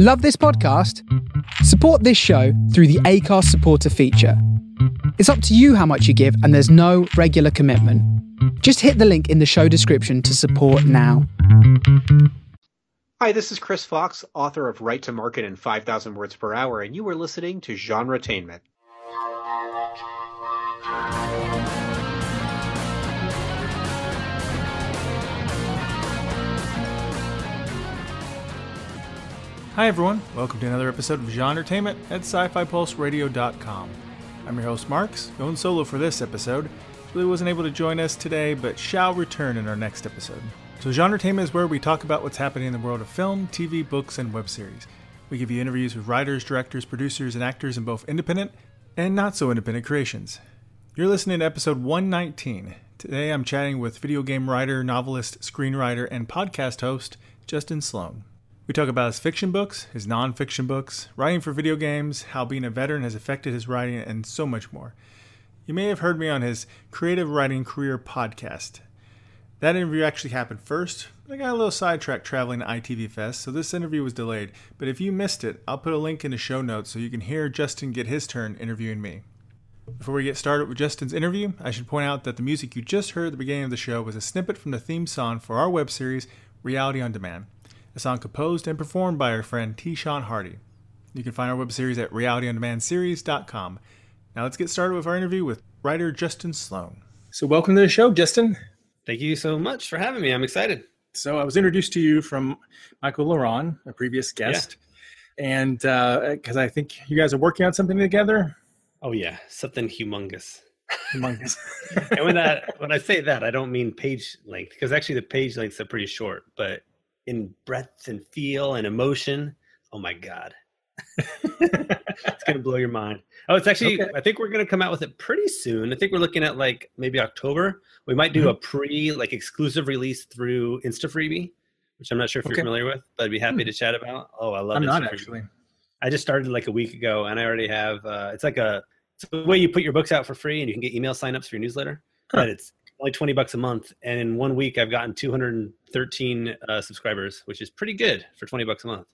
Love this podcast? Support this show through the Acast supporter feature. It's up to you how much you give, and there's no regular commitment. Just hit the link in the show description to support now. Hi, this is Chris Fox, author of Write to Market in 5,000 Words Per Hour, and you are listening to Genre Genretainment. Hi, everyone. Welcome to another episode of Genretainment at SciFiPulseRadio.com. I'm your host, Marks, going solo for this episode. Really wasn't able to join us today, but shall return in our next episode. So, Genretainment is where we talk about what's happening in the world of film, TV, books, and web series. We give you interviews with writers, directors, producers, and actors in both independent and not so independent creations. You're listening to episode 119. Today I'm chatting with video game writer, novelist, screenwriter, and podcast host Justin Sloan. We talk about his fiction books, his nonfiction books, writing for video games, how being a veteran has affected his writing, and so much more. You may have heard me on his Creative Writing Career podcast. That interview actually happened first. but I got a little sidetracked traveling to ITV Fest, so this interview was delayed. But if you missed it, I'll put a link in the show notes so you can hear Justin get his turn interviewing me. Before we get started with Justin's interview, I should point out that the music you just heard at the beginning of the show was a snippet from the theme song for our web series, Reality on Demand a song composed and performed by our friend T. Sean Hardy. You can find our web series at realityondemandseries.com. Now let's get started with our interview with writer Justin Sloan. So, welcome to the show, Justin. Thank you so much for having me. I'm excited. So, I was introduced to you from Michael La Ronn, a previous guest, yeah. and because uh, I think you guys are working on something together. Oh yeah, something humongous. Humongous. and when that when I say that, I don't mean page length because actually the page lengths are pretty short, but in breadth and feel and emotion. Oh my God. it's going to blow your mind. Oh, it's actually, okay. I think we're going to come out with it pretty soon. I think we're looking at like maybe October. We might do mm-hmm. a pre, like exclusive release through InstaFreebie, which I'm not sure if okay. you're familiar with, but I'd be happy hmm. to chat about. Oh, I love I'm not actually. I just started like a week ago and I already have, uh, it's like a, it's the way you put your books out for free and you can get email signups for your newsletter. Huh. But it's only 20 bucks a month and in one week i've gotten 213 uh, subscribers which is pretty good for 20 bucks a month.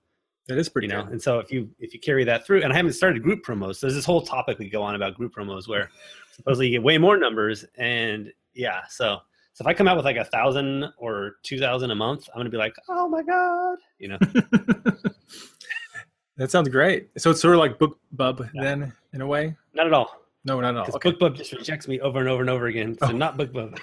That is pretty you know good. and so if you if you carry that through and i haven't started group promos so there's this whole topic we go on about group promos where supposedly you get way more numbers and yeah so so if i come out with like a thousand or two thousand a month i'm gonna be like oh my god you know? That sounds great. So it's sort of like BookBub yeah. then in a way? Not at all no, no, no. Because okay. BookBub just rejects me over and over and over again. So oh. not BookBub.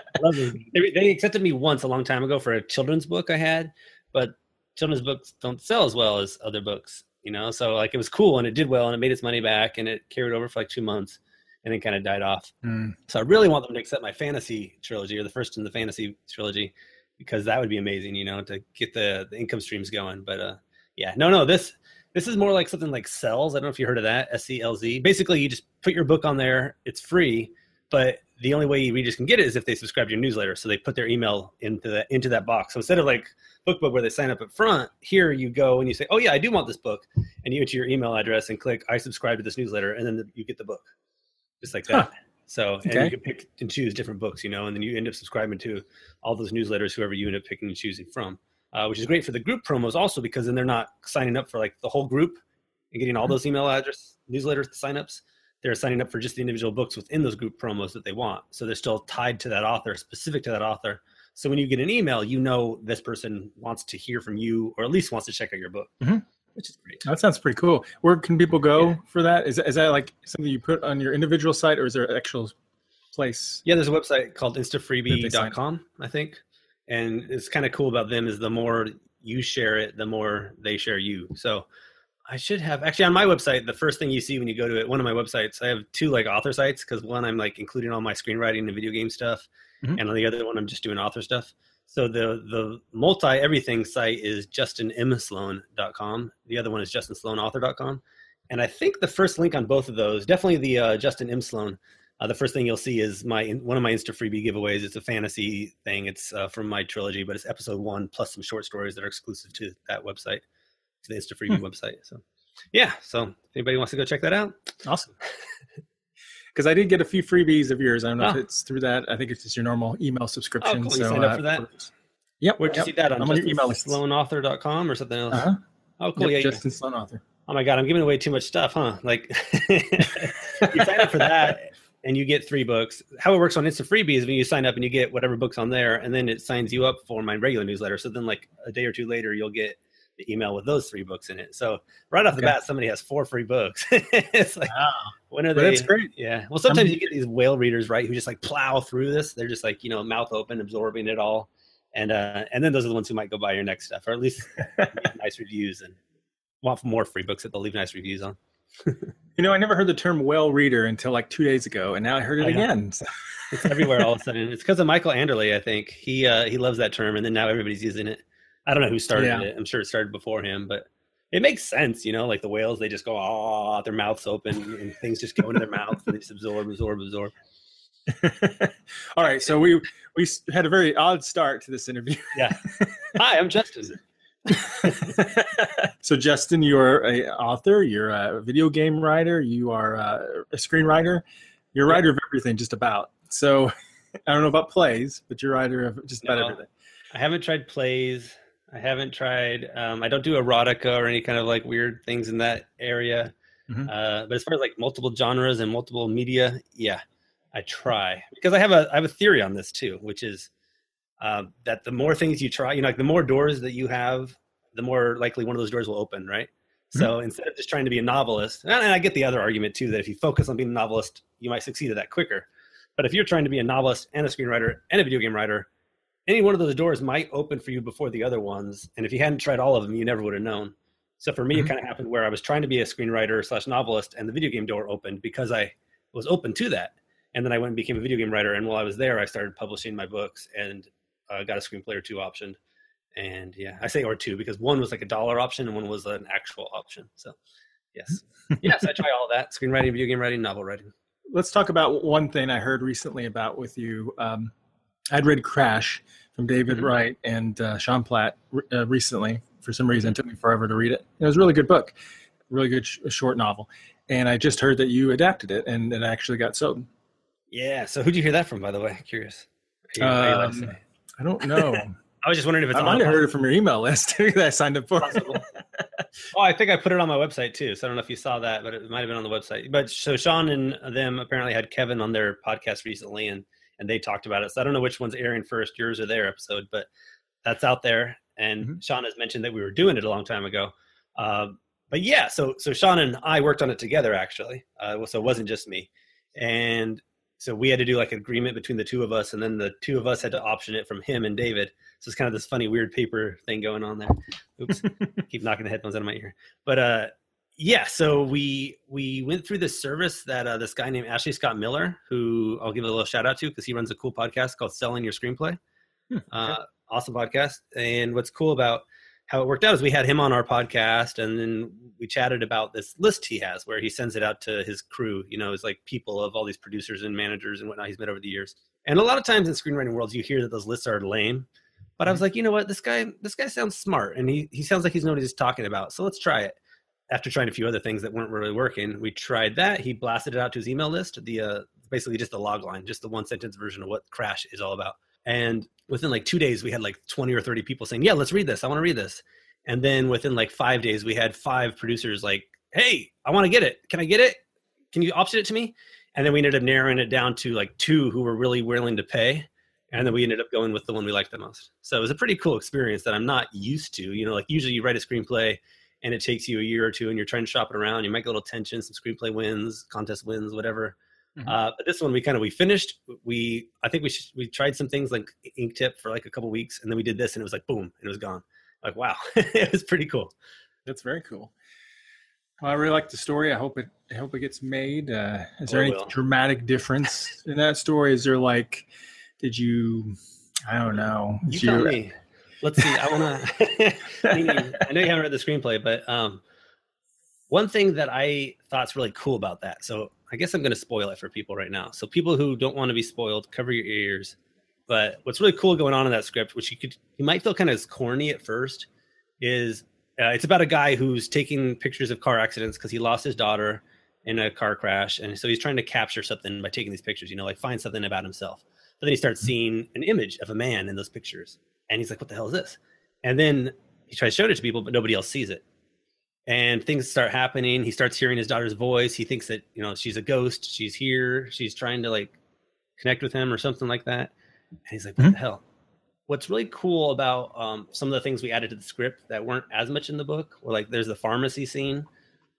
Love They, they accepted me once a long time ago for a children's book I had, but children's books don't sell as well as other books, you know. So like it was cool and it did well and it made its money back and it carried over for like two months and then kind of died off. Mm. So I really want them to accept my fantasy trilogy or the first in the fantasy trilogy because that would be amazing, you know, to get the, the income streams going. But uh, yeah, no, no, this this is more like something like Cells. I don't know if you heard of that. S C L Z. Basically, you just put your book on there. It's free, but the only way readers can get it is if they subscribe to your newsletter. So they put their email into that into that box. So instead of like BookBub where they sign up up front, here you go and you say, "Oh yeah, I do want this book," and you enter your email address and click "I subscribe to this newsletter," and then you get the book, just like that. Huh. So and okay. you can pick and choose different books, you know, and then you end up subscribing to all those newsletters, whoever you end up picking and choosing from uh, which is great for the group promos also because then they're not signing up for like the whole group and getting all mm-hmm. those email address newsletter signups. They're signing up for just the individual books within those group promos that they want. So they're still tied to that author, specific to that author. So when you get an email, you know this person wants to hear from you or at least wants to check out your book. Mm-hmm. Which is great. That sounds pretty cool. Where can people go yeah. for that? Is, is that like something you put on your individual site or is there an actual place? Yeah, there's a website called instafreebie.com, I think and it's kind of cool about them is the more you share it the more they share you. So i should have actually on my website the first thing you see when you go to it one of my websites i have two like author sites because one i'm like including all my screenwriting and video game stuff mm-hmm. and on the other one i'm just doing author stuff. So the the multi everything site is justinmsloan.com the other one is justinsloanauthor.com and i think the first link on both of those definitely the uh, justin m sloan uh, the first thing you'll see is my one of my InstaFreebie giveaways. It's a fantasy thing. It's uh, from my trilogy, but it's episode one plus some short stories that are exclusive to that website, to the InstaFreebie hmm. website. So, yeah. So, if anybody wants to go check that out, awesome. Because I did get a few freebies of yours. I don't know oh. if it's through that. I think it's just your normal email subscription. Oh, cool. So, you signed up uh, for that. For, yep. Where'd you yep. see that on? I'm on your email list. Sloanauthor.com or something else? Uh-huh. Oh, cool. Yep, yeah, Justin Sloan author. Oh my god, I'm giving away too much stuff, huh? Like you sign up for that and you get three books. How it works on InstaFreebie is when you sign up and you get whatever books on there, and then it signs you up for my regular newsletter. So then, like a day or two later, you'll get the email with those three books in it. So right off the bat, somebody has four free books. it's like Wow. when are But they? that's great. Yeah. Well, sometimes you get these whale readers, right, who just like plow through this. They're just like you know mouth open, absorbing it all, and uh and then those are the ones who might go buy your next stuff, or at least nice reviews and want more free books that they'll leave nice reviews on. You know, I never heard the term whale reader until like two days ago, and now I heard it I again. So- It's everywhere all of a sudden. It's because of Michael Anderle, I think. He uh, he loves that term, and then now everybody's using it. I don't know who started Yeah. it. I'm sure it started before him, but it makes sense, you know. Like the whales, they just go ah, their mouths open, and things just go into their mouth, and they just absorb, absorb, absorb. All right, so we we had a very odd start to this interview. Yeah. Hi, I'm Justin. so Justin, you're a author, you're a video game writer, you are a, a screenwriter, you're a writer of everything, just about. So I don't know about plays, but you're a writer of just about No. everything. I haven't tried plays. I haven't tried. Um, I don't do erotica or any kind of like weird things in that area. Mhm. Uh, but as far as like multiple genres and multiple media, yeah, I try because I have a I have a theory on this too, which is uh, that the more things you try, you know, like the more doors that you have, the more likely one of those doors will open, right? So instead of just trying to be a novelist, and I get the other argument too that if you focus on being a novelist, you might succeed at that quicker. But if you're trying to be a novelist and a screenwriter and a video game writer, any one of those doors might open for you before the other ones. And if you hadn't tried all of them, you never would have known. So for me, Mhm. it kind of happened where I was trying to be a screenwriter slash novelist, and the video game door opened because I was open to that. And then I went and became a video game writer. And while I was there, I started publishing my books and uh, got a screenplay or two option. And yeah, I say or two because one was like a dollar option and one was an actual option. So yes, yes, I try all that: screenwriting, video game writing, novel writing. Let's talk about one thing I heard recently about with you. Um, I'd read Crash from David Mhm. Wright and uh, Sean Platt uh, recently. For some reason, it took me forever to read it. It was a really good book, really good sh- short novel. And I just heard that you adapted it and it actually got sold. Yeah. So who'd you hear that from, by the way? Curious. Are you- are you Um? I don't know. I was just wondering if it's I might have heard it from your email list that I signed up for. Oh, I think I put it on my website too. So I don't know if you saw that, but it might have been on the website. But so Sean and them apparently had Kevin on their podcast recently, and and they talked about it. So I don't know which one's airing first, yours or their episode, but that's out there. And Mhm. Sean has mentioned that we were doing it a long time ago. Um, but yeah, so so Sean and I worked on it together actually. Uh, so it wasn't just me, and so we had to do like an agreement between the two of us, and then the two of us had to option it from him and David. So it's kind of this funny, weird paper thing going on there. Oops, keep knocking the headphones out of my ear. But uh, yeah, so we we went through this service that uh, this guy named Ashley Scott Meyers, who I'll give a little shout out to because he runs a cool podcast called Selling Your Screenplay. uh, awesome podcast. And what's cool about how it worked out is we had him on our podcast, and then we chatted about this list he has where he sends it out to his crew. You know, it's like people of all these producers and managers and whatnot he's met over the years. And a lot of times in screenwriting worlds, you hear that those lists are lame. But I was like, you know what, this guy, this guy sounds smart, and he he sounds like he's know what he's talking about. So let's try it. After trying a few other things that weren't really working, we tried that. He blasted it out to his email list, the uh, basically just the log line, just the one sentence version of what Crash is all about. And within like two days, we had like 20 or 30 people saying, Yeah, let's read this. I want to read this. And then within like five days, we had five producers like, Hey, I want to get it. Can I get it? Can you option it to me? And then we ended up narrowing it down to like two who were really willing to pay. And then we ended up going with the one we liked the most. So it was a pretty cool experience that I'm not used to. You know, like usually you write a screenplay and it takes you a year or two and you're trying to shop it around. You might get a little tension, some screenplay wins, contest wins, whatever. Mhm. Uh, but this one we kind of we finished. We I think we sh- we tried some things like InkTip for like a couple weeks, and then we did this, and it was like boom, and it was gone. Like wow, it was pretty cool. That's very cool. Well, I really like the story. I hope it. I hope it gets made. Uh, is Oh, there any will. dramatic difference in that story? Is there like, did you? I don't know. You Did tell me. Let's see. I want to. I know you haven't read the screenplay, but um, one thing that I thought's really cool about that. So I guess I'm going to spoil it for people right now. So people who don't want to be spoiled, cover your ears. But what's really cool going on in that script, which you could you might feel kind of corny at first, is uh, it's about a guy who's taking pictures of car accidents because he lost his daughter in a car crash, and so he's trying to capture something by taking these pictures. You know, like find something about himself. But then he starts seeing an image of a man in those pictures, and he's like, "What the hell is this?" And then he tries to show it to people, but nobody else sees it. And things start happening. He starts hearing his daughter's voice. He thinks that you know she's a ghost. She's here. She's trying to like connect with him or something like that. And he's like, "What Mhm. the hell?" What's really cool about um, some of the things we added to the script that weren't as much in the book, or like there's the pharmacy scene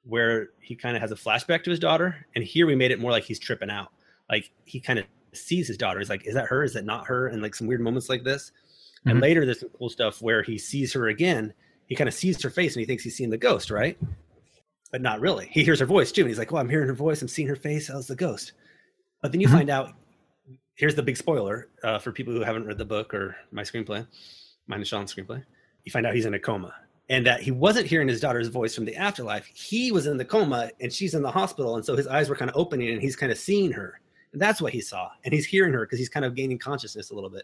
where he kind of has a flashback to his daughter, and here we made it more like he's tripping out. Like he kind of sees his daughter. He's like, "Is that her? Is that not her?" And like some weird moments like this. And Mhm. later, there's some cool stuff where he sees her again. He kind of sees her face and he thinks he's seeing the ghost, right? But not really. He hears her voice too, and he's like, "Well, I'm hearing her voice. I'm seeing her face. How's the ghost?" But then you Mhm. find out. Here's the big spoiler uh, for people who haven't read the book or my screenplay, mine and Sean's screenplay. You find out he's in a coma, and that he wasn't hearing his daughter's voice from the afterlife. He was in the coma, and she's in the hospital, and so his eyes were kind of opening, and he's kind of seeing her, and that's what he saw, and he's hearing her because he's kind of gaining consciousness a little bit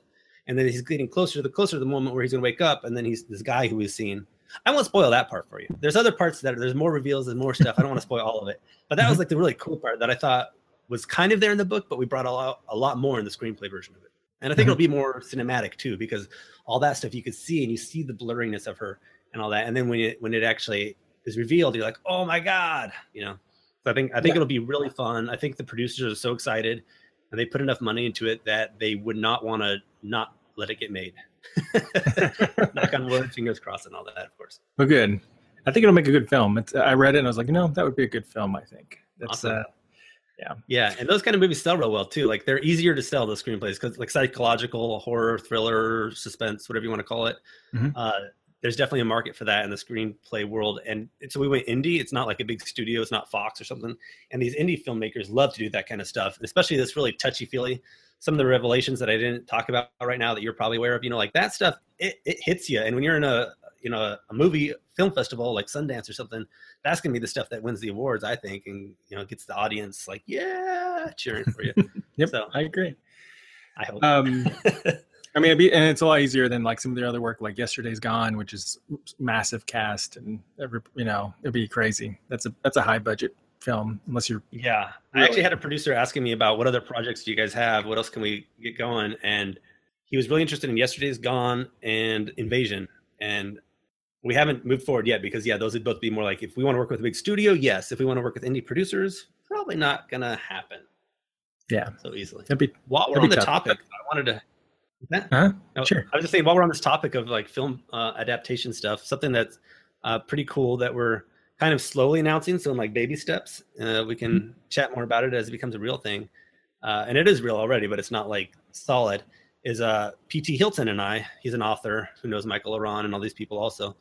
and then he's getting closer to the closer to the moment where he's going to wake up and then he's this guy who he's seen i won't spoil that part for you. There's other parts that are, there's more reveals and more stuff. I don't want to spoil all of it. But that was like the really cool part that i thought was kind of there in the book but we brought a lot, a lot more in the screenplay version of it. And i think Mhm. it'll be more cinematic too because all that stuff you could see and you see the blurriness of her and all that. And then when it when it actually is revealed you're like oh my god you know? So i think i think Yeah. it'll be really fun. I think the producers are so excited and they put enough money into it that they would not want to not let it get made. Knock on wood, fingers crossed, and all that, of course. Well, good. I think it'll make a good film. It's, I read it and I was like, you know, that would be a good film. I think that's Awesome. uh, Yeah, and those kind of movies sell real well too. Like they're easier to sell those screenplays because like psychological horror, thriller, suspense, whatever you want to call it. Mhm. Uh, there's definitely a market for that in the screenplay world. And so we went indie. It's not like a big studio. It's not Fox or something. And these indie filmmakers love to do that kind of stuff, especially this really touchy feely. Some of the revelations that I didn't talk about right now that you're probably aware of, you know, like that stuff, it, it hits you. And when you're in a, you know, a movie film festival like Sundance or something, that's gonna be the stuff that wins the awards, I think, and you know, gets the audience like, yeah, cheering for you. yep. So- I agree. I hope. Um, I mean, it'd be, and it's a lot easier than like some of the other work, like Yesterday's Gone, which is massive cast and every, you know, it'd be crazy. That's a that's a high budget film, unless you're Yeah, I actually had a producer asking me about what other projects do you guys have? What else can we get going? And he was really interested in Yesterday's Gone and Invasion. And we haven't moved forward yet because yeah, those would both be more like if we want to work with a big studio, yes. If we want to work with indie producers, probably not gonna happen yeah, so easily. that'd be While we're on the tough, topic, I wanted to. Huh? no, Sure. I was just saying while we're on this topic of like film uh, adaptation stuff, something that's uh, pretty cool that we're kind of slowly announcing. So in like baby steps, uh, we can Mm-hmm. chat more about it as it becomes a real thing. Uh, and it is real already, but it's not like solid. Is uh, P.T. Hylton and I? He's an author who knows Michael Aron and all these people. Also,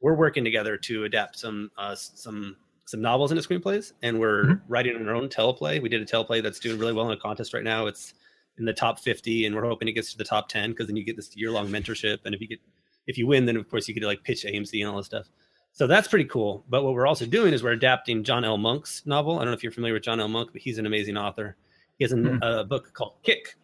we're working together to adapt some uh, some some novels into screenplays, and we're Mhm. writing our own teleplay. We did a teleplay that's doing really well in a contest right now. It's in the top 50 and we're hoping it gets to the top 10 because then you get this year-long mentorship and if you get if you win then of course you get to like pitch amc and all this stuff so that's pretty cool. But what we're also doing is we're adapting john l. Monk's novel. I don't know if you're familiar with john l. Monk but he's an amazing author. He has a, Mhm. a book called kick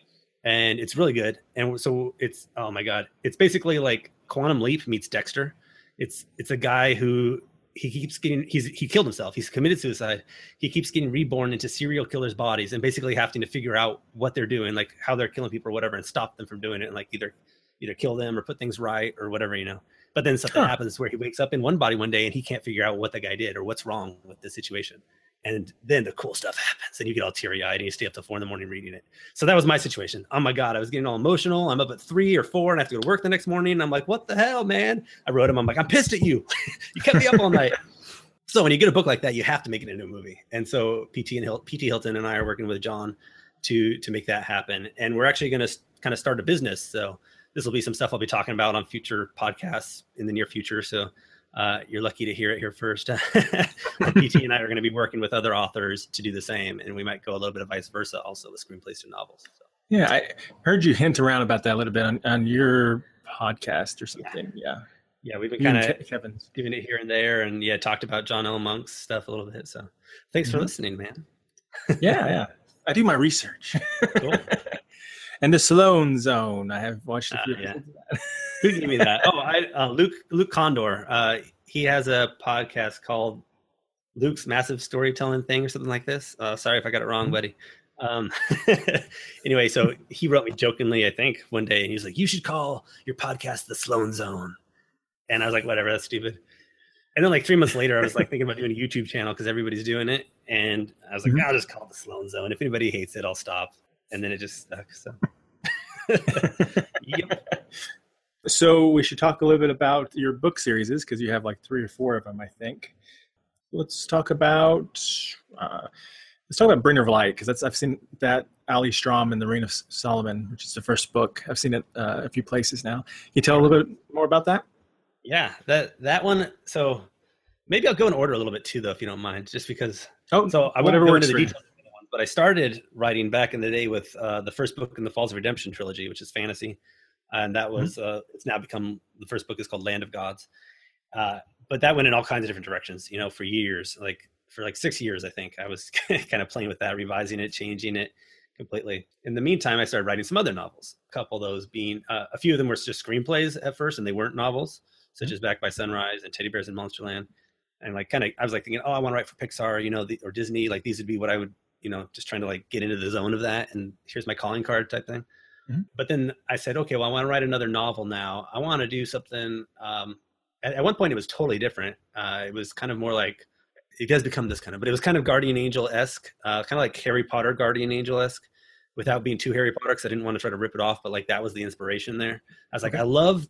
and it's really good. And so it's oh my god it's basically like quantum leap meets dexter. It's it's a guy who he keeps getting he's he killed himself. He's committed suicide. He keeps getting reborn into serial killers' bodies and basically having to figure out what they're doing, like how they're killing people or whatever, and stop them from doing it, and like either either kill them or put things right or whatever, you know. But then something Huh. happens where he wakes up in one body one day and he can't figure out what the guy did or what's wrong with the situation. And then the cool stuff happens, and you get all teary eyed and you stay up till four in the morning reading it. So that was my situation. Oh my god, I was getting all emotional. I'm up at three or four, and I have to go to work the next morning. And I'm like, what the hell, man? I wrote him. I'm like, I'm pissed at you. you kept me up all night. So when you get a book like that, you have to make it into a movie. And so PT and Hil- PT Hylton and I are working with John to to make that happen. And we're actually going to kind of start a business. So this will be some stuff I'll be talking about on future podcasts in the near future. So uh, you're lucky to hear it here first. PT and I are going to be working with other authors to do the same, and we might go a little bit of vice versa also with screenplays to novels. So. Yeah, I heard you hint around about that a little bit on, on your podcast or something. Yeah, Yeah, we've been kind of Ke- Kevin's. doing it here and there, and yeah, talked about John L. Monk's stuff a little bit. So thanks for Mhm. listening, man. Yeah, yeah. I do my research. Cool. and the Sloan Zone. I have watched a Ah, few. yeah. of that. Who gave me that? Oh, I, uh, Luke Luke Condor. Uh, he has a podcast called Luke's Massive Storytelling Thing or something like this. Uh, sorry if I got it wrong, Mhm. buddy. Um, anyway, so he wrote me jokingly, I think, one day, and he was like, "You should call your podcast the Sloan Zone." And I was like, "Whatever, that's stupid." and then like three months later, I was like thinking about doing a YouTube channel because everybody's doing it, and I was like, Mhm. I'll just call it the Sloan Zone. If anybody hates it, I'll stop. And then it just stuck. So, yep. So we should talk a little bit about your book series because you have like three or four of them, I think. Let's talk about uh, let's talk about Bringer of Light because that's I've seen that Ali Strom in the Ring of Solomon, which is the first book. I've seen it uh, a few places now. Can you tell a little bit more about that? Yeah, that that one. So maybe I'll go in order a little bit too, though, if you don't mind, just because. Oh, So I won't whatever go into the details of the ones, but I started writing back in the day with uh, the first book in the Falls of Redemption trilogy, which is fantasy, and that Mm-hmm. was uh, it's now become the first book is called Land of Gods. Uh, but that went in all kinds of different directions, you know, for years, like for like six years, I think I was kind of playing with that, revising it, changing it completely. In the meantime, I started writing some other novels. A couple of those being uh, a few of them were just screenplays at first, and they weren't novels, such as Back by Sunrise and Teddy Bears in Monsterland and like kind of i was like thinking oh i want to write for pixar you know the, or disney like these would be what i would you know just trying to like get into the zone of that and here's my calling card type thing Mhm. but then i said okay well i want to write another novel now i want to do something um at, at one point it was totally different uh it was kind of more like it does become this kind of but it was kind of guardian angel-esque uh kind of like harry potter guardian angel-esque without being too harry potter because i didn't want to try to rip it off but like that was the inspiration there i was like Okay. i love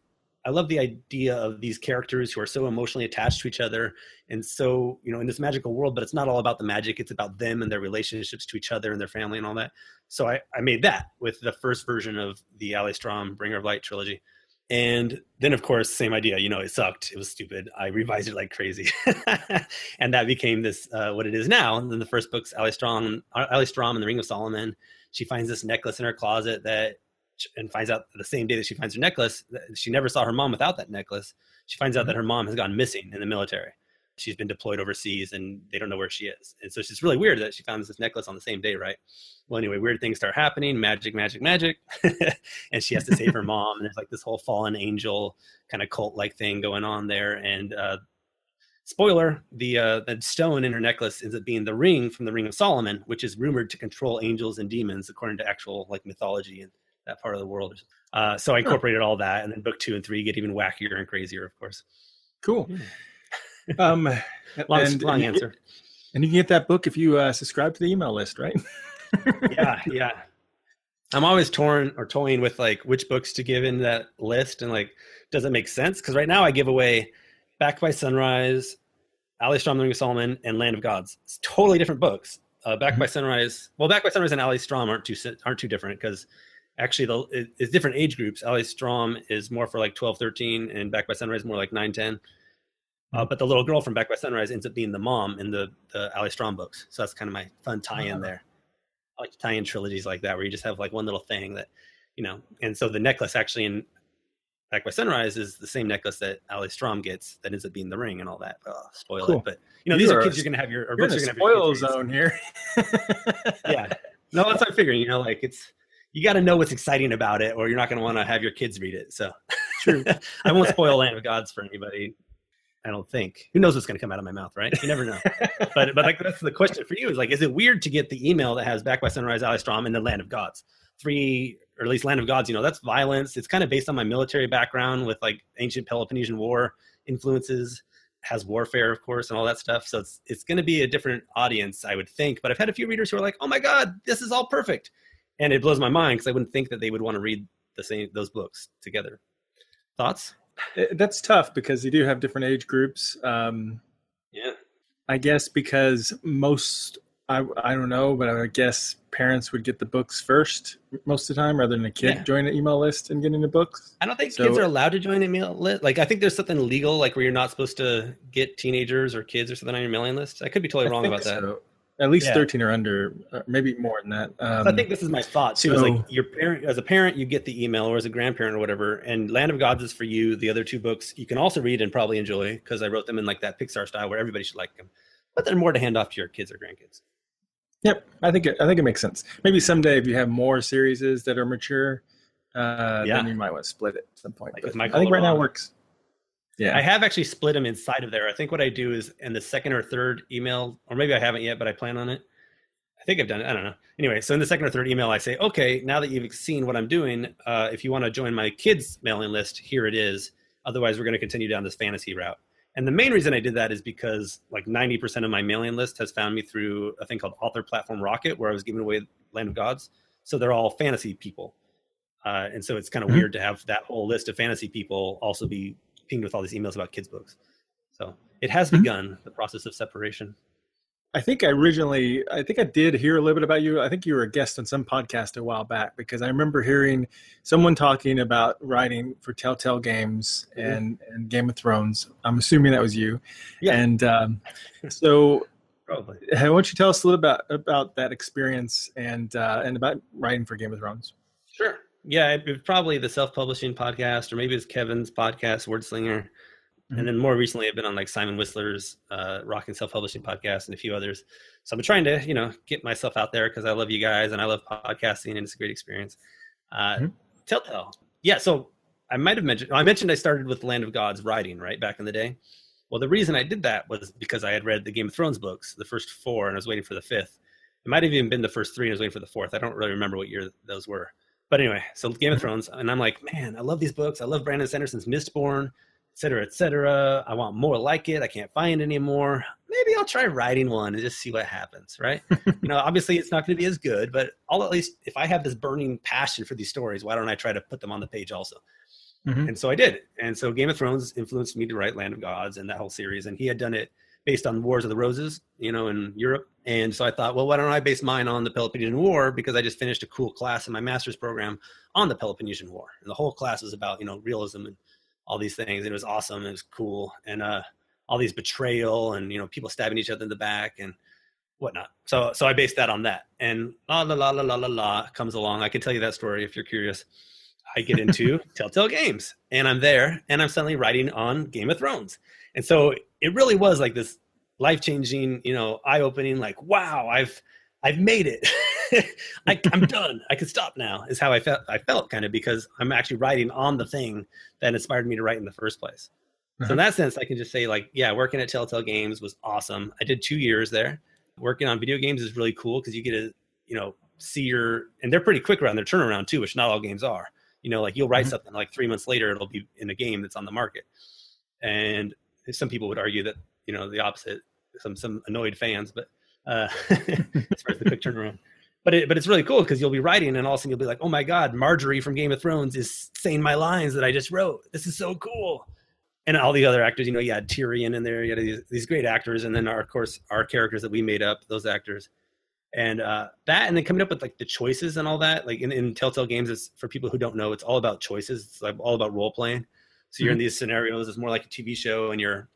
I love the idea of these characters who are so emotionally attached to each other and so you know in this magical world but it's not all about the magic it's about them and their relationships to each other and their family and all that. So i, I made that with the first version of the ali strom bringer of light trilogy. And then of course same idea you know it sucked it was stupid i revised it like crazy. And that became this uh, what it is now and then the first book's ali strom ali strom and the ring of solomon. She finds this necklace in her closet that and finds out the same day that she finds her necklace that she never saw her mom without that necklace she finds out that her mom has gone missing in the military. She's been deployed overseas and they don't know where she is. And so it's just really weird that she found this necklace on the same day right? Well anyway weird things start happening magic magic magic and she has to save her mom and there's like this whole fallen angel kind of cult like thing going on there and uh spoiler the uh the stone in her necklace ends up being the ring from the ring of solomon which is rumored to control angels and demons according to actual like mythology and that part of the world. Uh so i incorporated all that and then book two and three get even wackier and crazier of course. Cool. um, long, and, long and you- answer. and you can get that book if you uh, subscribe to the email list, right? yeah yeah. I'm always torn or toying with like which books to give in that list and like does it make sense? Because right now i give away back by sunrise ali strom the ring of solomon and land of gods. It's totally different books. Uh, back Mhm. by sunrise well back by sunrise and ali strom aren't too aren't too different because actually the it, it's different age groups ali strom is more for like 12 13 and back by sunrise more like 9 10 uh, but the little girl from Back by Sunrise ends up being the mom in the the Ali Strom books, so that's kind of my fun tie-in Ah. there. I like to tie in trilogies like that where you just have like one little thing that, you know. And so the necklace actually in Back by Sunrise is the same necklace that Ali Strom gets that ends up being the ring and all that. Oh, spoil Cool. it, but you know these You are are kids a- you're gonna have your or You're in books a have your spoil kids read, so- zone here. yeah. No, that's what I'm figuring. You know, like it's you got to know what's exciting about it, or you're not going to want to have your kids read it. So, True. I won't spoil Land of Gods for anybody. I don't think. Who knows what's going to come out of my mouth, right? You never know. but but like that's the question for you is like, is it weird to get the email that has Back by Sunrise, Ali Strom, and the Land of Gods? Three or at least Land of Gods. You know, that's violence. It's kind of based on my military background with like ancient Peloponnesian War influences has warfare, of course, and all that stuff. So it's it's going to be a different audience, I would think. But I've had a few readers who are like, "Oh my God, this is all perfect," and it blows my mind because I wouldn't think that they would want to read the same those books together. Thoughts? Uh, That's tough because you do have different age groups. Um, Yeah. I guess because most, I, I don't know, but I would guess parents would get the books first most of the time rather than a kid Yeah. join an email list and getting the books. I don't think So- kids are allowed to join a email list. Like, I think there's something legal, like where you're not supposed to get teenagers or kids or something on your mailing list. I could be totally I wrong about that. At least Yeah. 13 or under, or maybe more than that. Um, So I think this is my thought too. so- like your parent, as a parent, you get the email, or as a grandparent or whatever. And Land of Gods is for you. The other two books you can also read and probably enjoy because I wrote them in like that Pixar style where everybody should like them. But they're more to hand off to your kids or grandkids. Yep, I think it, I think it makes sense. Maybe someday if you have more series that are mature, uh, Yeah. then you might want to split it at some point. Like But I think right now it works. Yeah, I have actually split them inside of there. I think what I do is in the second or third email, or maybe I haven't yet, but I plan on it. I think I've done it. I don't know. Anyway, so in the second or third email, I say, okay, now that you've seen what I'm doing, uh, if you want to join my kids' mailing list, here it is. Otherwise, we're going to continue down this fantasy route. And the main reason I did that is because like 90% of my mailing list has found me through a thing called Author Platform Rocket, where I was giving away Land of Gods. So they're all fantasy people. Uh, and so it's kind of mm-hmm. weird to have that whole list of fantasy people also be pinged with all these emails about kids' books. So it has mm-hmm. begun the process of separation. I think I originally, I think I did hear a little bit about you. I think you were a guest on some podcast a while back because I remember hearing someone talking about writing for Telltale Games mm-hmm. and, and Game of Thrones. I'm assuming that was you. Yeah. And um, so, probably. Why don't you tell us a little bit about, about that experience and uh, and about writing for Game of Thrones? Sure. Yeah, it probably the self-publishing podcast, or maybe it's Kevin's podcast, Wordslinger. Mm-hmm. And then more recently, I've been on like Simon Whistler's uh, Rocking Self Publishing podcast and a few others. So I'm trying to, you know, get myself out there because I love you guys and I love podcasting and it's a great experience. Uh, mm-hmm. Telltale, yeah. So I might have mentioned, I mentioned I started with Land of Gods writing right back in the day. Well, the reason I did that was because I had read the Game of Thrones books, the first four, and I was waiting for the fifth. It might have even been the first three, and I was waiting for the fourth. I don't really remember what year those were. But anyway, so Game of. Thrones, and I'm like, man, I love these books. I love Brandon Sanderson's Mistborn et cetera, et cetera. I want more like it. I can't find anymore. Maybe I'll try writing one and just see what happens, right? you know, obviously it's not going to be as good, but I'll at least, if I have this burning passion for these stories, why don't I try to put them on the page also? Mm-hmm. And so I did. And so Game of Thrones influenced me to write Land of Gods and that whole series. And he had done it based on Wars of the Roses, you know, in Europe. And so I thought, well, why don't I base mine on the Peloponnesian War? Because I just finished a cool class in my master's program on the Peloponnesian War. And the whole class was about, you know, realism and all these things. And it was awesome. It was cool. And uh, all these betrayal and, you know, people stabbing each other in the back and whatnot. So, so I based that on that. And la la la la la la la comes along. I can tell you that story if you're curious. I get into Telltale Games and I'm there and I'm suddenly writing on Game of Thrones. And so it really was like this life changing, you know, eye opening, like, wow, I've, I've made it. I, am done. I can stop now. Is how I felt. I felt kind of because I'm actually writing on the thing that inspired me to write in the first place. Uh-huh. So in uh-huh. that sense, I can just say like, yeah, working at Telltale Games was awesome. I did two years there. Working on video games is really cool because you get to, you know, see your and they're pretty quick around their turnaround too, which not all games are. You know, like you'll write mm-hmm. something like three months later, it'll be in a game that's on the market. And some people would argue that you know the opposite. Some some annoyed fans, but uh, as far as the quick turnaround but it, but it's really cool because you'll be writing and all of a sudden you'll be like, oh my god, Margaery from Game of Thrones is saying my lines that I just wrote. This is so cool. And all the other actors, you know, you had Tyrion in there, you had these, these great actors, and then our, of course our characters that we made up, those actors, and uh, that, and then coming up with like the choices and all that. Like in, in Telltale games, it's for people who don't know, it's all about choices. It's like all about role playing. So you're mm-hmm. in these scenarios. It's more like a TV show, and you're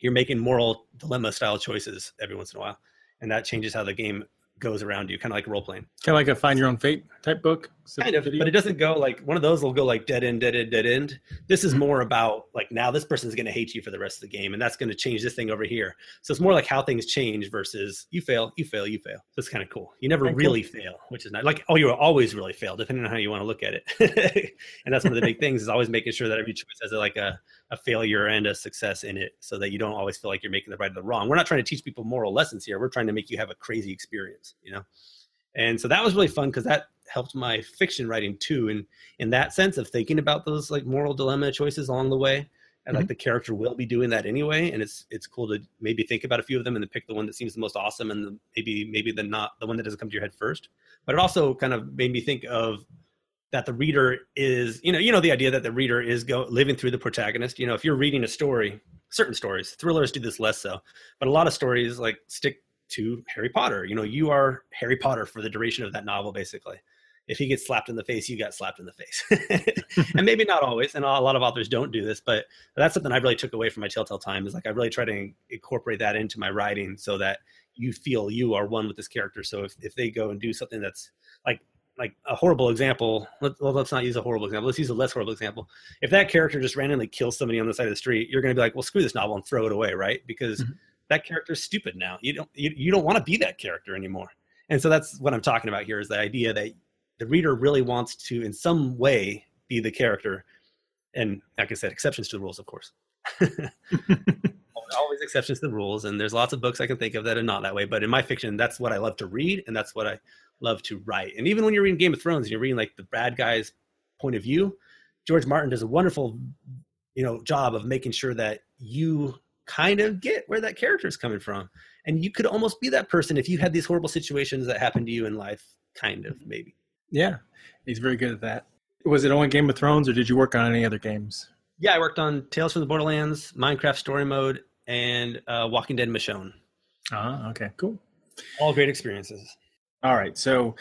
you're making moral dilemma style choices every once in a while, and that changes how the game goes around you, kind of like role playing. Kind of like a find your own fate type book. Kind of, but it doesn't go like one of those will go like dead end, dead end, dead end. This is mm-hmm. more about like now this person's going to hate you for the rest of the game, and that's going to change this thing over here. So it's more like how things change versus you fail, you fail, you fail. So it's kind of cool. You never really cool. fail, which is not like oh you always really fail, depending on how you want to look at it. and that's one of the big things is always making sure that every choice has a, like a a failure and a success in it so that you don't always feel like you're making the right or the wrong. We're not trying to teach people moral lessons here. We're trying to make you have a crazy experience, you know? And so that was really fun because that helped my fiction writing too. And in that sense of thinking about those like moral dilemma choices along the way. And mm-hmm. like the character will be doing that anyway. And it's, it's cool to maybe think about a few of them and then pick the one that seems the most awesome and the, maybe, maybe the not the one that doesn't come to your head first. But it also kind of made me think of that the reader is you know you know the idea that the reader is go living through the protagonist. You know if you're reading a story certain stories thrillers do this less so but a lot of stories like stick to harry potter. You know you are harry potter for the duration of that novel basically. If he gets slapped in the face you got slapped in the face. And maybe not always and a lot of authors don't do this but that's something i really took away from my telltale time is like i really try to incorporate that into my writing so that you feel you are one with this character. So if, if they go and do something that's like like a horrible example. Let, well, let's not use a horrible example. Let's use a less horrible example. If that character just randomly kills somebody on the side of the street, you're going to be like, well, screw this novel and throw it away, right? Because mm-hmm. that character's stupid now. You don't you, you don't want to be that character anymore. And so that's what I'm talking about here is the idea that the reader really wants to, in some way, be the character. And like I said, exceptions to the rules, of course. always exceptions to the rules, and there's lots of books I can think of that are not that way. But in my fiction, that's what I love to read, and that's what I love to write. And even when you're reading Game of Thrones and you're reading like the bad guy's point of view, George Martin does a wonderful, you know, job of making sure that you kind of get where that character is coming from. And you could almost be that person if you had these horrible situations that happened to you in life, kind of, maybe. Yeah, he's very good at that. Was it only Game of Thrones, or did you work on any other games? Yeah, I worked on Tales from the Borderlands, Minecraft Story Mode, and uh, Walking Dead Michonne. Ah, okay, cool. All great experiences. All right, so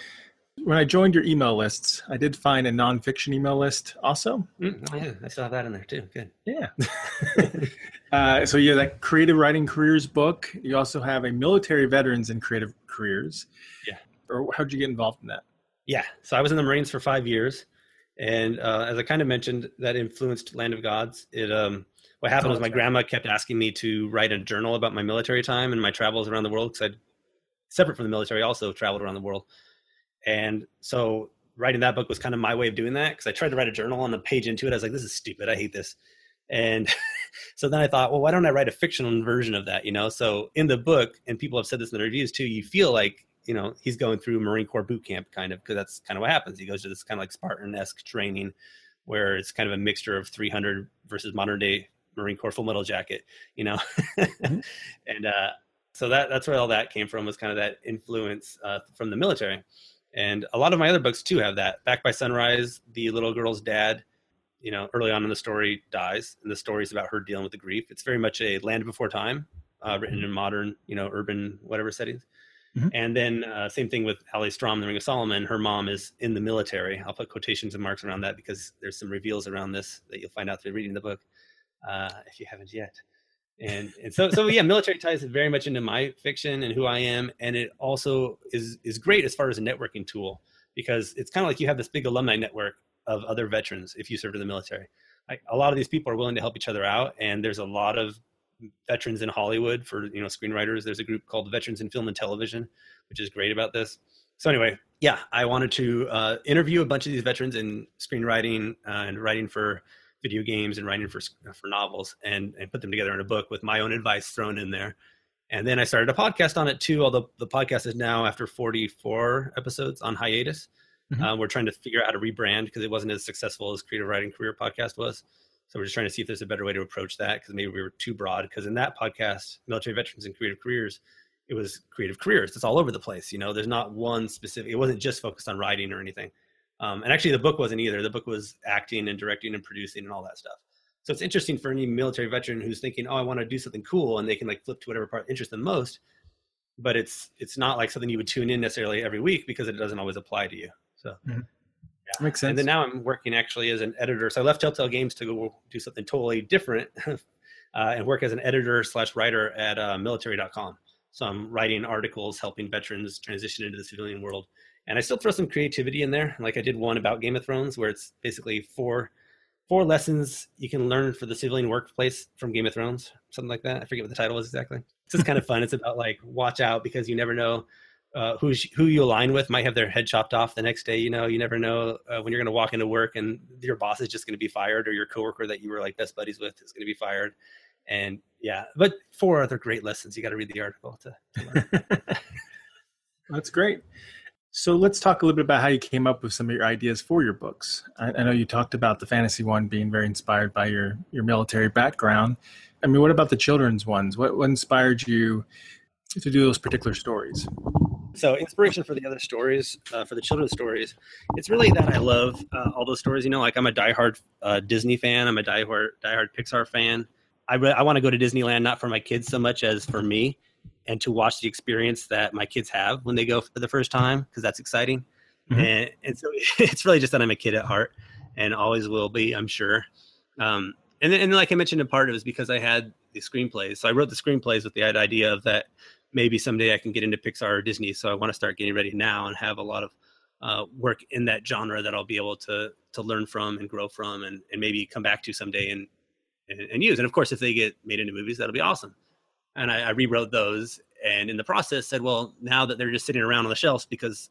when I joined your email lists, I did find a nonfiction email list also. Mm, oh, yeah, I still have that in there too. Good. Yeah. uh, so you have that creative writing careers book. You also have a military veterans and creative careers. Yeah. Or how'd you get involved in that? Yeah. So I was in the Marines for five years, and uh, as I kind of mentioned, that influenced Land of Gods. It um, what happened oh, was my right. grandma kept asking me to write a journal about my military time and my travels around the world because I'd separate from the military also traveled around the world and so writing that book was kind of my way of doing that because I tried to write a journal on the page into it. I was like, this is stupid. I hate this. And so then I thought, well, why don't I write a fictional version of that? You know, so in the book, and people have said this in the reviews too, you feel like, you know, he's going through Marine Corps boot camp kind of, because that's kind of what happens. He goes to this kind of like Spartan esque training where it's kind of a mixture of 300 versus modern day Marine Corps full metal jacket, you know? mm-hmm. And, uh, so that that's where all that came from was kind of that influence uh, from the military and a lot of my other books too have that. Back by Sunrise, the little girl's dad, you know, early on in the story dies, and the story is about her dealing with the grief. It's very much a Land Before Time, uh, written in modern, you know, urban whatever settings. Mm-hmm. And then uh, same thing with Ali Strom, The Ring of Solomon. Her mom is in the military. I'll put quotations and marks around that because there's some reveals around this that you'll find out through reading the book, uh, if you haven't yet. And and so so yeah military ties is very much into my fiction and who i am and it also is is great as far as a networking tool because it's kind of like you have this big alumni network of other veterans if you served in the military. Like a lot of these people are willing to help each other out and there's a lot of veterans in hollywood for you know screenwriters. There's a group called veterans in film and television which is great about this. So anyway yeah i wanted to uh, interview a bunch of these veterans in screenwriting uh, and writing for video games and writing for for novels and and put them together in a book with my own advice thrown in there. And then I started a podcast on it too. Although the podcast is now after 44 episodes on hiatus. Mm-hmm. Uh, we're trying to figure out how to rebrand because it wasn't as successful as Creative Writing Career Podcast was. So we're just trying to see if there's a better way to approach that because maybe we were too broad. Because in that podcast, military veterans and creative careers, it was creative careers. It's all over the place. You know, there's not one specific. It wasn't just focused on writing or anything. Um, and actually, the book wasn't either. The book was acting and directing and producing and all that stuff. So it's interesting for any military veteran who's thinking, "Oh, I want to do something cool," and they can like flip to whatever part interests them most. But it's it's not like something you would tune in necessarily every week because it doesn't always apply to you. So mm-hmm. yeah. makes sense. And then now I'm working actually as an editor. So I left Telltale Games to go do something totally different uh, and work as an editor slash writer at uh, military.com. So I'm writing articles helping veterans transition into the civilian world and I still throw some creativity in there. Like I did one about Game of Thrones, where it's basically four four lessons you can learn for the civilian workplace from Game of Thrones, something like that. I forget what the title was exactly. It's just kind of fun. It's about like watch out because you never know uh, who who you align with might have their head chopped off the next day. You know, you never know uh, when you're going to walk into work and your boss is just going to be fired, or your coworker that you were like best buddies with is going to be fired. And yeah, but four other great lessons. You got to read the article to. to That's great. So let's talk a little bit about how you came up with some of your ideas for your books. I, I, know you talked about the fantasy one being very inspired by your your military background. I mean, what about the children's ones? What, what inspired you to do those particular stories? So, inspiration for the other stories, uh, for the children's stories, it's really that I love uh, all those stories. You know, like I'm a diehard uh, Disney fan. I'm a diehard diehard Pixar fan. I re- I want to go to Disneyland not for my kids so much as for me and to watch the experience that my kids have when they go for the first time because that's exciting. Mm-hmm. And, and so it's really just that I'm a kid at heart and always will be, I'm sure. Um, and then, and like I mentioned in part, it was because I had the screenplays. So I wrote the screenplays with the idea of that maybe someday I can get into Pixar or Disney. So I want to start getting ready now and have a lot of uh, work in that genre that I'll be able to to learn from and grow from, and, and maybe come back to someday and, and, and use. And of course, if they get made into movies, that'll be awesome and I, I, rewrote those and in the process said well now that they're just sitting around on the shelves because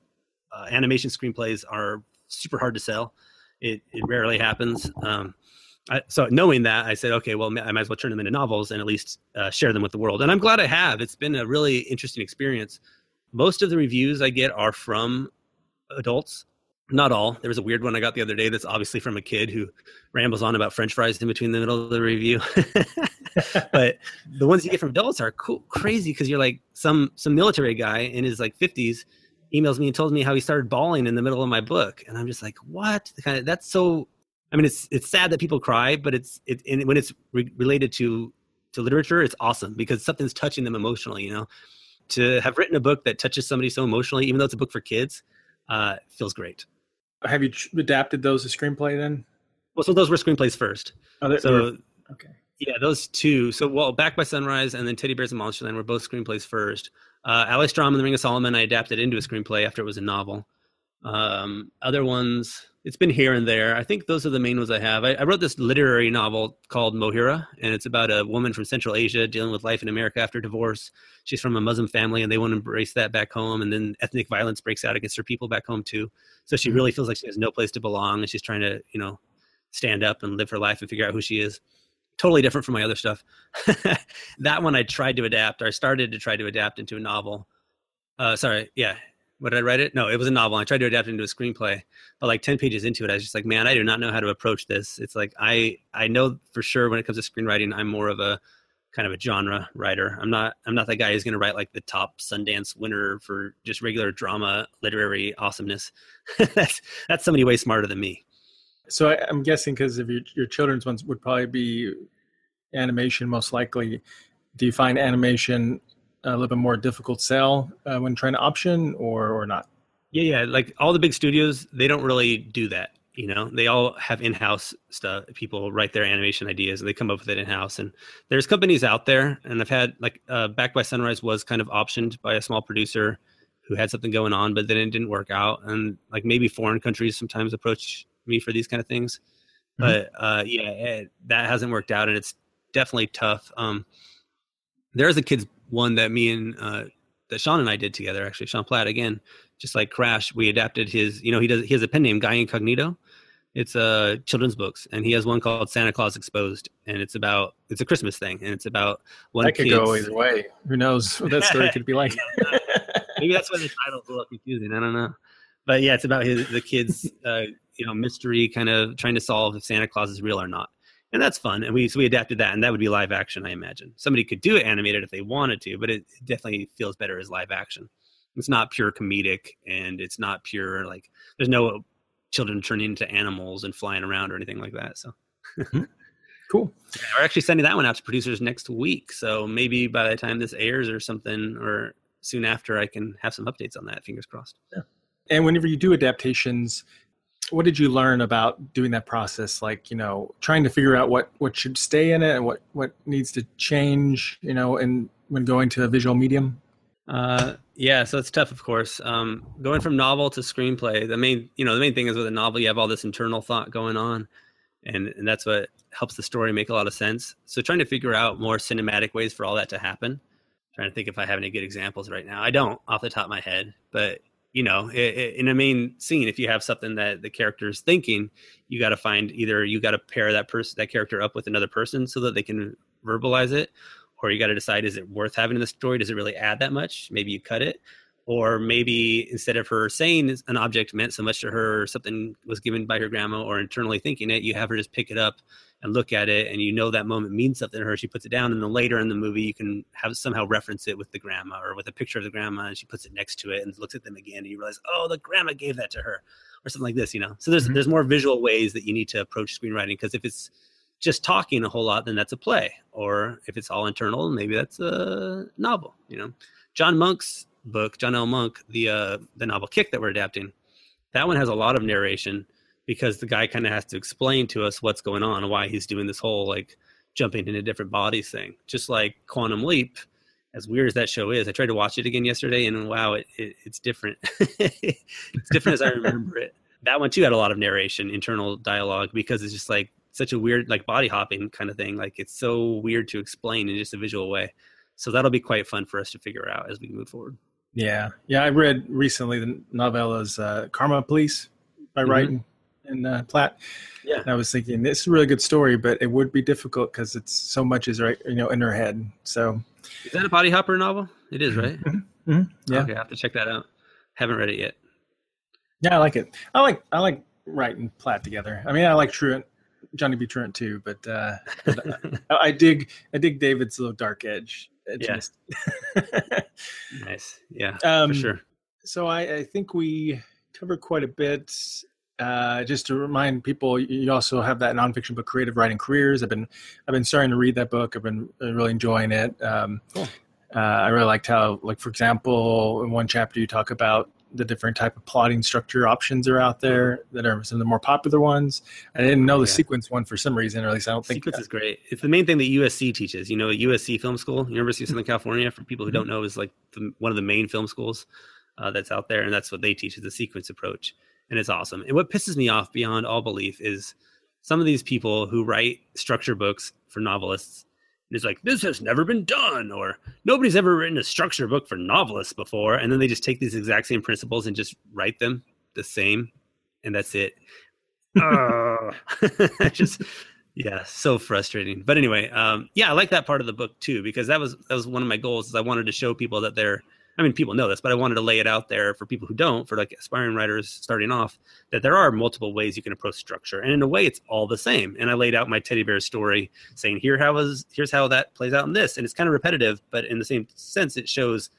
uh, animation screenplays are super hard to sell it, it rarely happens. Um, I, so knowing that i said okay well i might as well turn them into novels and at least uh, share them with the world. And i'm glad i have. It's been a really interesting experience. Most of the reviews i get are from adults Not all. There was a weird one I got the other day that's obviously from a kid who rambles on about French fries in between the middle of the review. but the ones you get from adults are cool, crazy because you're like some some military guy in his like 50s emails me and tells me how he started bawling in the middle of my book, and I'm just like, what? Kind of that's so. I mean, it's it's sad that people cry, but it's it and when it's re- related to to literature, it's awesome because something's touching them emotionally. You know, to have written a book that touches somebody so emotionally, even though it's a book for kids, uh, feels great. Have you adapted those to screenplay then? Well, so those were screenplays first. Oh, so okay. Yeah, those two. So, well, Back by Sunrise and then Teddy Bears and Monsterland were both screenplays first. Uh, Alex Strom and The Ring of Solomon I adapted into a screenplay after it was a novel. Um, other ones, it's been here and there. I think those are the main ones I have. I, I, wrote this literary novel called Mohira, and it's about a woman from Central Asia dealing with life in America after divorce. She's from a Muslim family, and they want to embrace that back home. And then ethnic violence breaks out against her people back home too. So she really feels like she has no place to belong, and she's trying to, you know, stand up and live her life and figure out who she is totally different from my other stuff. that one I tried to adapt, or I started to try to adapt into a novel. Uh, sorry, yeah. What did I write it? No, it was a novel. I tried to adapt it into a screenplay, but like ten pages into it, I was just like, man, I do not know how to approach this. It's like I I know for sure when it comes to screenwriting, I'm more of a kind of a genre writer. I'm not I'm not that guy who's going to write like the top Sundance winner for just regular drama literary awesomeness. that's that's somebody way smarter than me. So I, am guessing because of your, your children's ones would probably be animation most likely. Do you find animation a little bit more difficult sell uh, when trying to option or or not? Yeah, yeah. Like all the big studios, they don't really do that. You know, they all have in-house stuff. People write their animation ideas and they come up with it in-house. And there's companies out there, and I've had like uh, Back by Sunrise was kind of optioned by a small producer who had something going on, but then it didn't work out. And like maybe foreign countries sometimes approach me for these kind of things. Mm-hmm. But uh, yeah, it, that hasn't worked out, and it's definitely tough. Um, there's a kids one that me and uh, that Sean and I did together. Actually, Sean Platt again, just like Crash, we adapted his. You know, he does. He has a pen name, Guy Incognito. It's a uh, children's books, and he has one called Santa Claus Exposed, and it's about it's a Christmas thing, and it's about one. That could go either way. Who knows what that story could be like? Maybe that's why the title's a little confusing. I don't know, but yeah, it's about his the kids. Uh, you know mystery kind of trying to solve if Santa Claus is real or not. And that's fun. And we so we adapted that and that would be live action, I imagine. Somebody could do it animated if they wanted to, but it definitely feels better as live action. It's not pure comedic and it's not pure like there's no children turning into animals and flying around or anything like that. So mm-hmm. cool. We're actually sending that one out to producers next week. So maybe by the time this airs or something or soon after I can have some updates on that. Fingers crossed. Yeah. And whenever you do adaptations, what did you learn about doing that process? Like you know trying to figure out what what should stay in it and what what needs to change you know and when going to a visual medium? Uh yeah so it's tough of course. Um going from novel to screenplay the main you know the main thing is with a novel you have all this internal thought going on and and that's what helps the story make a lot of sense. So trying to figure out more cinematic ways for all that to happen trying to think if i have any good examples right now. I don't off the top of my head but you know in a main scene if you have something that the character is thinking you got to find either you got to pair that person that character up with another person so that they can verbalize it or you got to decide is it worth having in the story? Does it really add that much? Maybe you cut it or maybe instead of her saying an object meant so much to her or something was given by her grandma or internally thinking it you have her just pick it up and look at it and you know that moment means something to her she puts it down and then later in the movie you can have somehow reference it with the grandma or with a picture of the grandma and she puts it next to it and looks at them again and you realize oh the grandma gave that to her or something like this you know so there's mm-hmm. there's more visual ways that you need to approach screenwriting because if it's just talking a whole lot then that's a play or if it's all internal maybe that's a novel you know john monk's book john l monk the uh the novel kick that we're adapting that one has a lot of narration because the guy kind of has to explain to us what's going on and why he's doing this whole like jumping into different bodies thing. Just like Quantum Leap, as weird as that show is, I tried to watch it again yesterday, and wow, it, it it's different. it's different as I remember it. That one too had a lot of narration, internal dialogue, because it's just like such a weird, like body hopping kind of thing. Like it's so weird to explain in just a visual way. So that'll be quite fun for us to figure out as we move forward. Yeah, yeah. I read recently the novellas uh, "Karma Police" by mm-hmm. Wright and uh, Platt. Yeah. And I was thinking this is a really good story, but it would be difficult because it's so much is right, you know, in her head. So, is that a body hopper novel? It is, right? Mm-hmm. Mm-hmm. Yeah. Okay, I have to check that out. Haven't read it yet. Yeah, I like it. I like I like Wright and Platt together. I mean, I like Truant, Johnny B. Truant too, but, uh, but I, I, dig I dig David's little dark edge. Yeah. nice. Yeah, um, for sure. So I, I think we covered quite a bit. Uh, just to remind people, you also have that nonfiction book, Creative Writing Careers. I've been I've been starting to read that book. I've been really enjoying it. Um, cool. uh, I really liked how, like for example, in one chapter you talk about the different type of plotting structure options are out there that are some of the more popular ones. I didn't know the yeah. sequence one for some reason, or at least I don't think sequence that. is great. It's the main thing that USC teaches. You know, USC Film School, University of Southern California. For people who don't know, is like the, one of the main film schools uh, that's out there, and that's what they teach is the sequence approach and it's awesome. And what pisses me off beyond all belief is some of these people who write structure books for novelists. And it's like this has never been done, or nobody's ever written a structure book for novelists before, and then they just take these exact same principles and just write them the same, and that's it. uh, just yeah, so frustrating. But anyway, um, yeah, I like that part of the book too because that was that was one of my goals. Is I wanted to show people that they're I mean, people know this, but I wanted to lay it out there for people who don't, for like aspiring writers starting off, that there are multiple ways you can approach structure, and in a way, it's all the same. And I laid out my teddy bear story, saying here how was here's how that plays out in this, and it's kind of repetitive, but in the same sense, it shows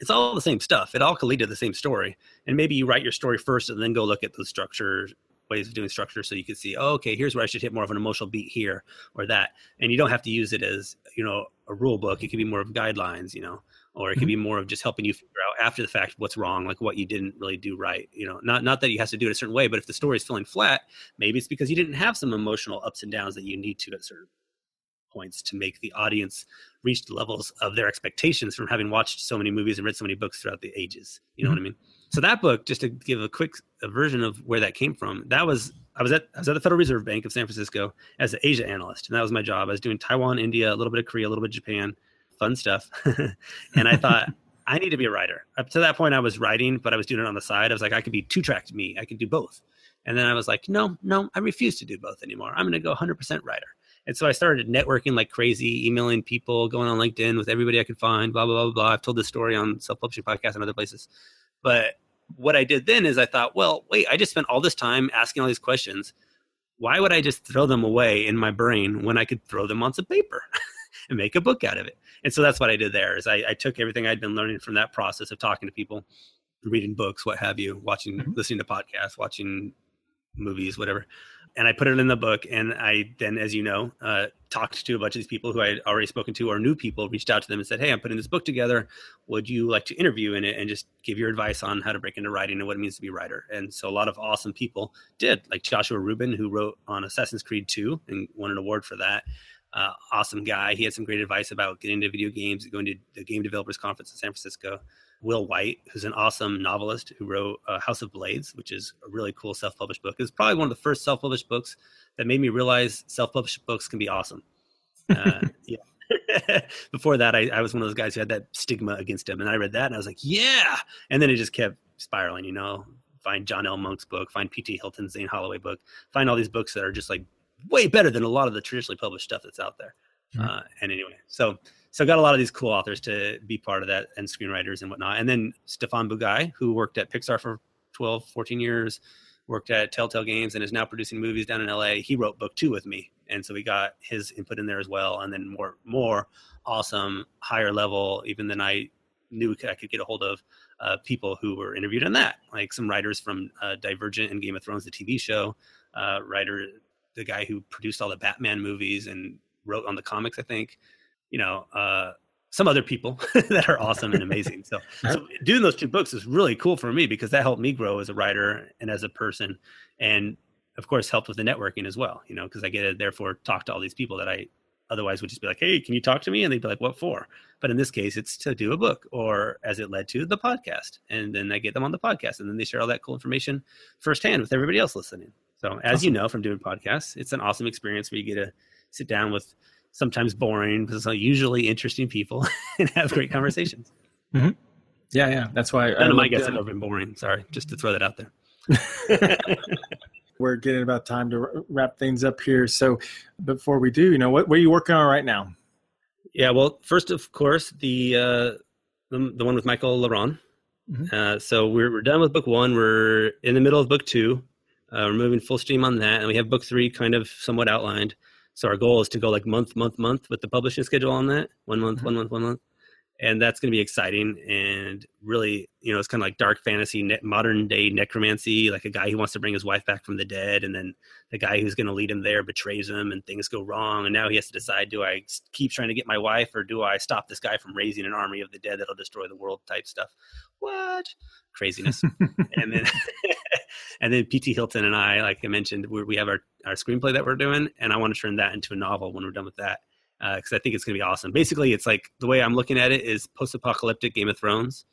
it's all the same stuff. It all can lead to the same story, and maybe you write your story first, and then go look at those structure ways of doing structure so you can see oh, okay here's where i should hit more of an emotional beat here or that. And you don't have to use it as you know a rule book. It could be more of guidelines you know or it could mm-hmm. be more of just helping you figure out after the fact what's wrong, like what you didn't really do right. You know, not not that you have to do it a certain way, but if the story is feeling flat, maybe it's because you didn't have some emotional ups and downs that you need to at certain points to make the audience reach the levels of their expectations from having watched so many movies and read so many books throughout the ages. You know mm-hmm. what I mean? So that book, just to give a quick a version of where that came from, that was I was at I was at the Federal Reserve Bank of San Francisco as an Asia analyst, and that was my job. I was doing Taiwan, India, a little bit of Korea, a little bit of Japan, fun stuff. and I thought, I need to be a writer. Up to that point, I was writing, but I was doing it on the side. I was like, I could be two tracked me. I could do both. And then I was like, no, no, I refuse to do both anymore. I'm going to go 100% writer. And so I started networking like crazy, emailing people, going on LinkedIn with everybody I could find, blah, blah, blah, blah. I've told this story on self publishing podcast and other places. But what I did then is I thought, well, wait, I just spent all this time asking all these questions. Why would I just throw them away in my brain when I could throw them on some paper and make a book out of it? and so that's what I did there. Is I, I, took everything I'd been learning from that process of talking to people, reading books, what have you, watching, mm-hmm. listening to podcasts, watching movies, whatever, and I put it in the book. And I then, as you know, uh, talked to a bunch of these people who I had already spoken to or new people. Reached out to them and said, "Hey, I'm putting this book together. Would you like to interview in it and just give your advice on how to break into writing and what it means to be a writer?" And so a lot of awesome people did, like Joshua Rubin, who wrote on Assassin's Creed 2 and won an award for that uh, awesome guy. He had some great advice about getting into video games, going to the Game Developers Conference in San Francisco. Will Wight, who's an awesome novelist who wrote uh, House of Blades, which is a really cool self-published book. It's probably one of the first self-published books that made me realize self-published books can be awesome. Uh, yeah. Before that, I, I was one of those guys who had that stigma against him, and I read that and I was like, yeah. And then it just kept spiraling. You know, find John L. Monk's book, find P.T. Hylton's Zane Holloway book, find all these books that are just like way better than a lot of the traditionally published stuff that's out there. Mm-hmm. Uh, and anyway, so so got a lot of these cool authors to be part of that and screenwriters and whatnot. And then Stephan Bugaj, who worked at Pixar for 12, 14 years, worked at Telltale Games and is now producing movies down in LA. He wrote book two with me. And so we got his input in there as well. And then more, more awesome, higher level, even than I knew I could get a hold of uh, people who were interviewed on that, like some writers from uh, Divergent and Game of Thrones, the TV show, uh, writer the guy who produced all the Batman movies and wrote on the comics, I think. You know, uh, some other people that are awesome and amazing. So, so doing those two books is really cool for me because that helped me grow as a writer and as a person, and of course helped with the networking as well. You know, because I get to therefore talk to all these people that I otherwise would just be like, "Hey, can you talk to me?" And they'd be like, "What for?" But in this case, it's to do a book, or as it led to the podcast, and then I get them on the podcast, and then they share all that cool information firsthand with everybody else listening. So, as awesome. you know from doing podcasts, it's an awesome experience where you get to sit down with sometimes boring, but usually interesting people and have great conversations. Mm-hmm. Yeah, yeah, that's why. None of my guests have ever been boring. Sorry, just to throw that out there. We're getting about time to wrap things up here. So, before we do, you know, what, what are you working on right now? Yeah, well, first, of course, the uh, the, the one with Michael La Ronn, Mm-hmm. Uh, so we're, we're done with book one. We're in the middle of book two. Uh, we're moving full steam on that, and we have book three kind of somewhat outlined. So our goal is to go like month, month, month with the publishing schedule on that. One month, mm-hmm. one month, one month and that's going to be exciting and really you know it's kind of like dark fantasy modern day necromancy like a guy who wants to bring his wife back from the dead and then the guy who's going to lead him there betrays him and things go wrong and now he has to decide do i keep trying to get my wife or do i stop this guy from raising an army of the dead that'll destroy the world type stuff what craziness and then and then pt hylton and i like i mentioned we have our, our screenplay that we're doing and i want to turn that into a novel when we're done with that because uh, I think it's going to be awesome. Basically, it's like the way I'm looking at it is post-apocalyptic Game of Thrones,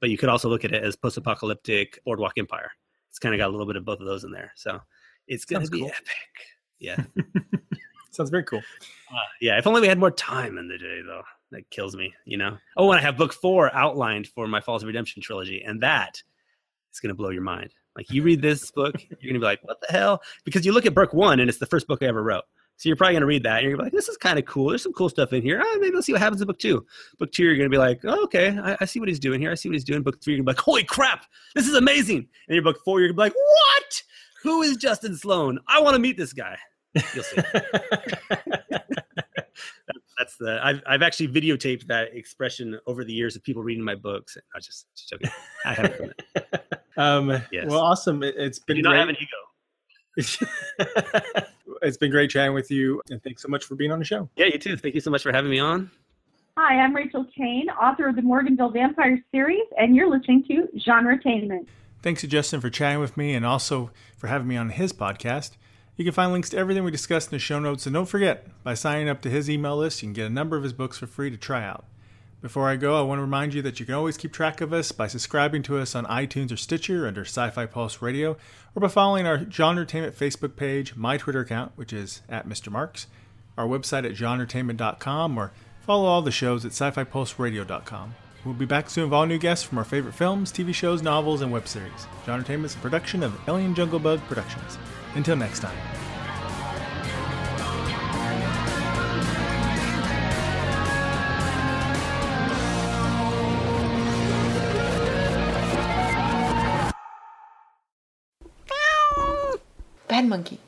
but you could also look at it as post-apocalyptic Boardwalk Empire. It's kind of got a little bit of both of those in there, so it's going to be cool. epic. Yeah, sounds very cool. Uh, yeah, if only we had more time in the day, though. That kills me, you know. Oh, and I have book four outlined for my Falls of Redemption trilogy, and that is going to blow your mind. Like you read this book, you're to be like, "What the hell?" Because you look at book one, and it's the first book I ever wrote. So you're probably to read that and you're gonna be like, this is kind of cool. There's some cool stuff in here. Oh, maybe let's see what happens in book two. Book two, you're to be like, oh, okay, I, I, see what he's doing here. I see what he's doing. Book three, you're to be like, holy crap, this is amazing. And your book four, you're to be like, what? Who is Justin Sloan? I want to meet this guy. You'll see. That's the I've I've actually videotaped that expression over the years of people reading my books. I was just, just joking. I haven't done it. Um, yes. Well, awesome. It, has been. You great. not have an ego. it's been great chatting with you, and thanks so much for being on the show. Yeah, you too. Thank you so much for having me on. Hi, I'm Rachel Caine, author of the Morganville Vampire series, and you're listening to Genretainment. Thanks to Justin for chatting with me and also for having me on his podcast. You can find links to everything we discussed in the show notes, and don't forget, by signing up to his email list, you can get a number of his books for free to try out. Before I go, I want to remind you that you can always keep track of us by subscribing to us on iTunes or Stitcher under Sci Fi Pulse Radio, or by following our Genretainment Facebook page, my Twitter account, which is at Mr. Marks, our website at genretainment.com, or follow all the shows at sci fi pulse radio.com. We'll be back soon with all new guests from our favorite films, TV shows, novels, and web series. Genretainment is a production of Alien Jungle Bug Productions. Until next time. Bad monkey.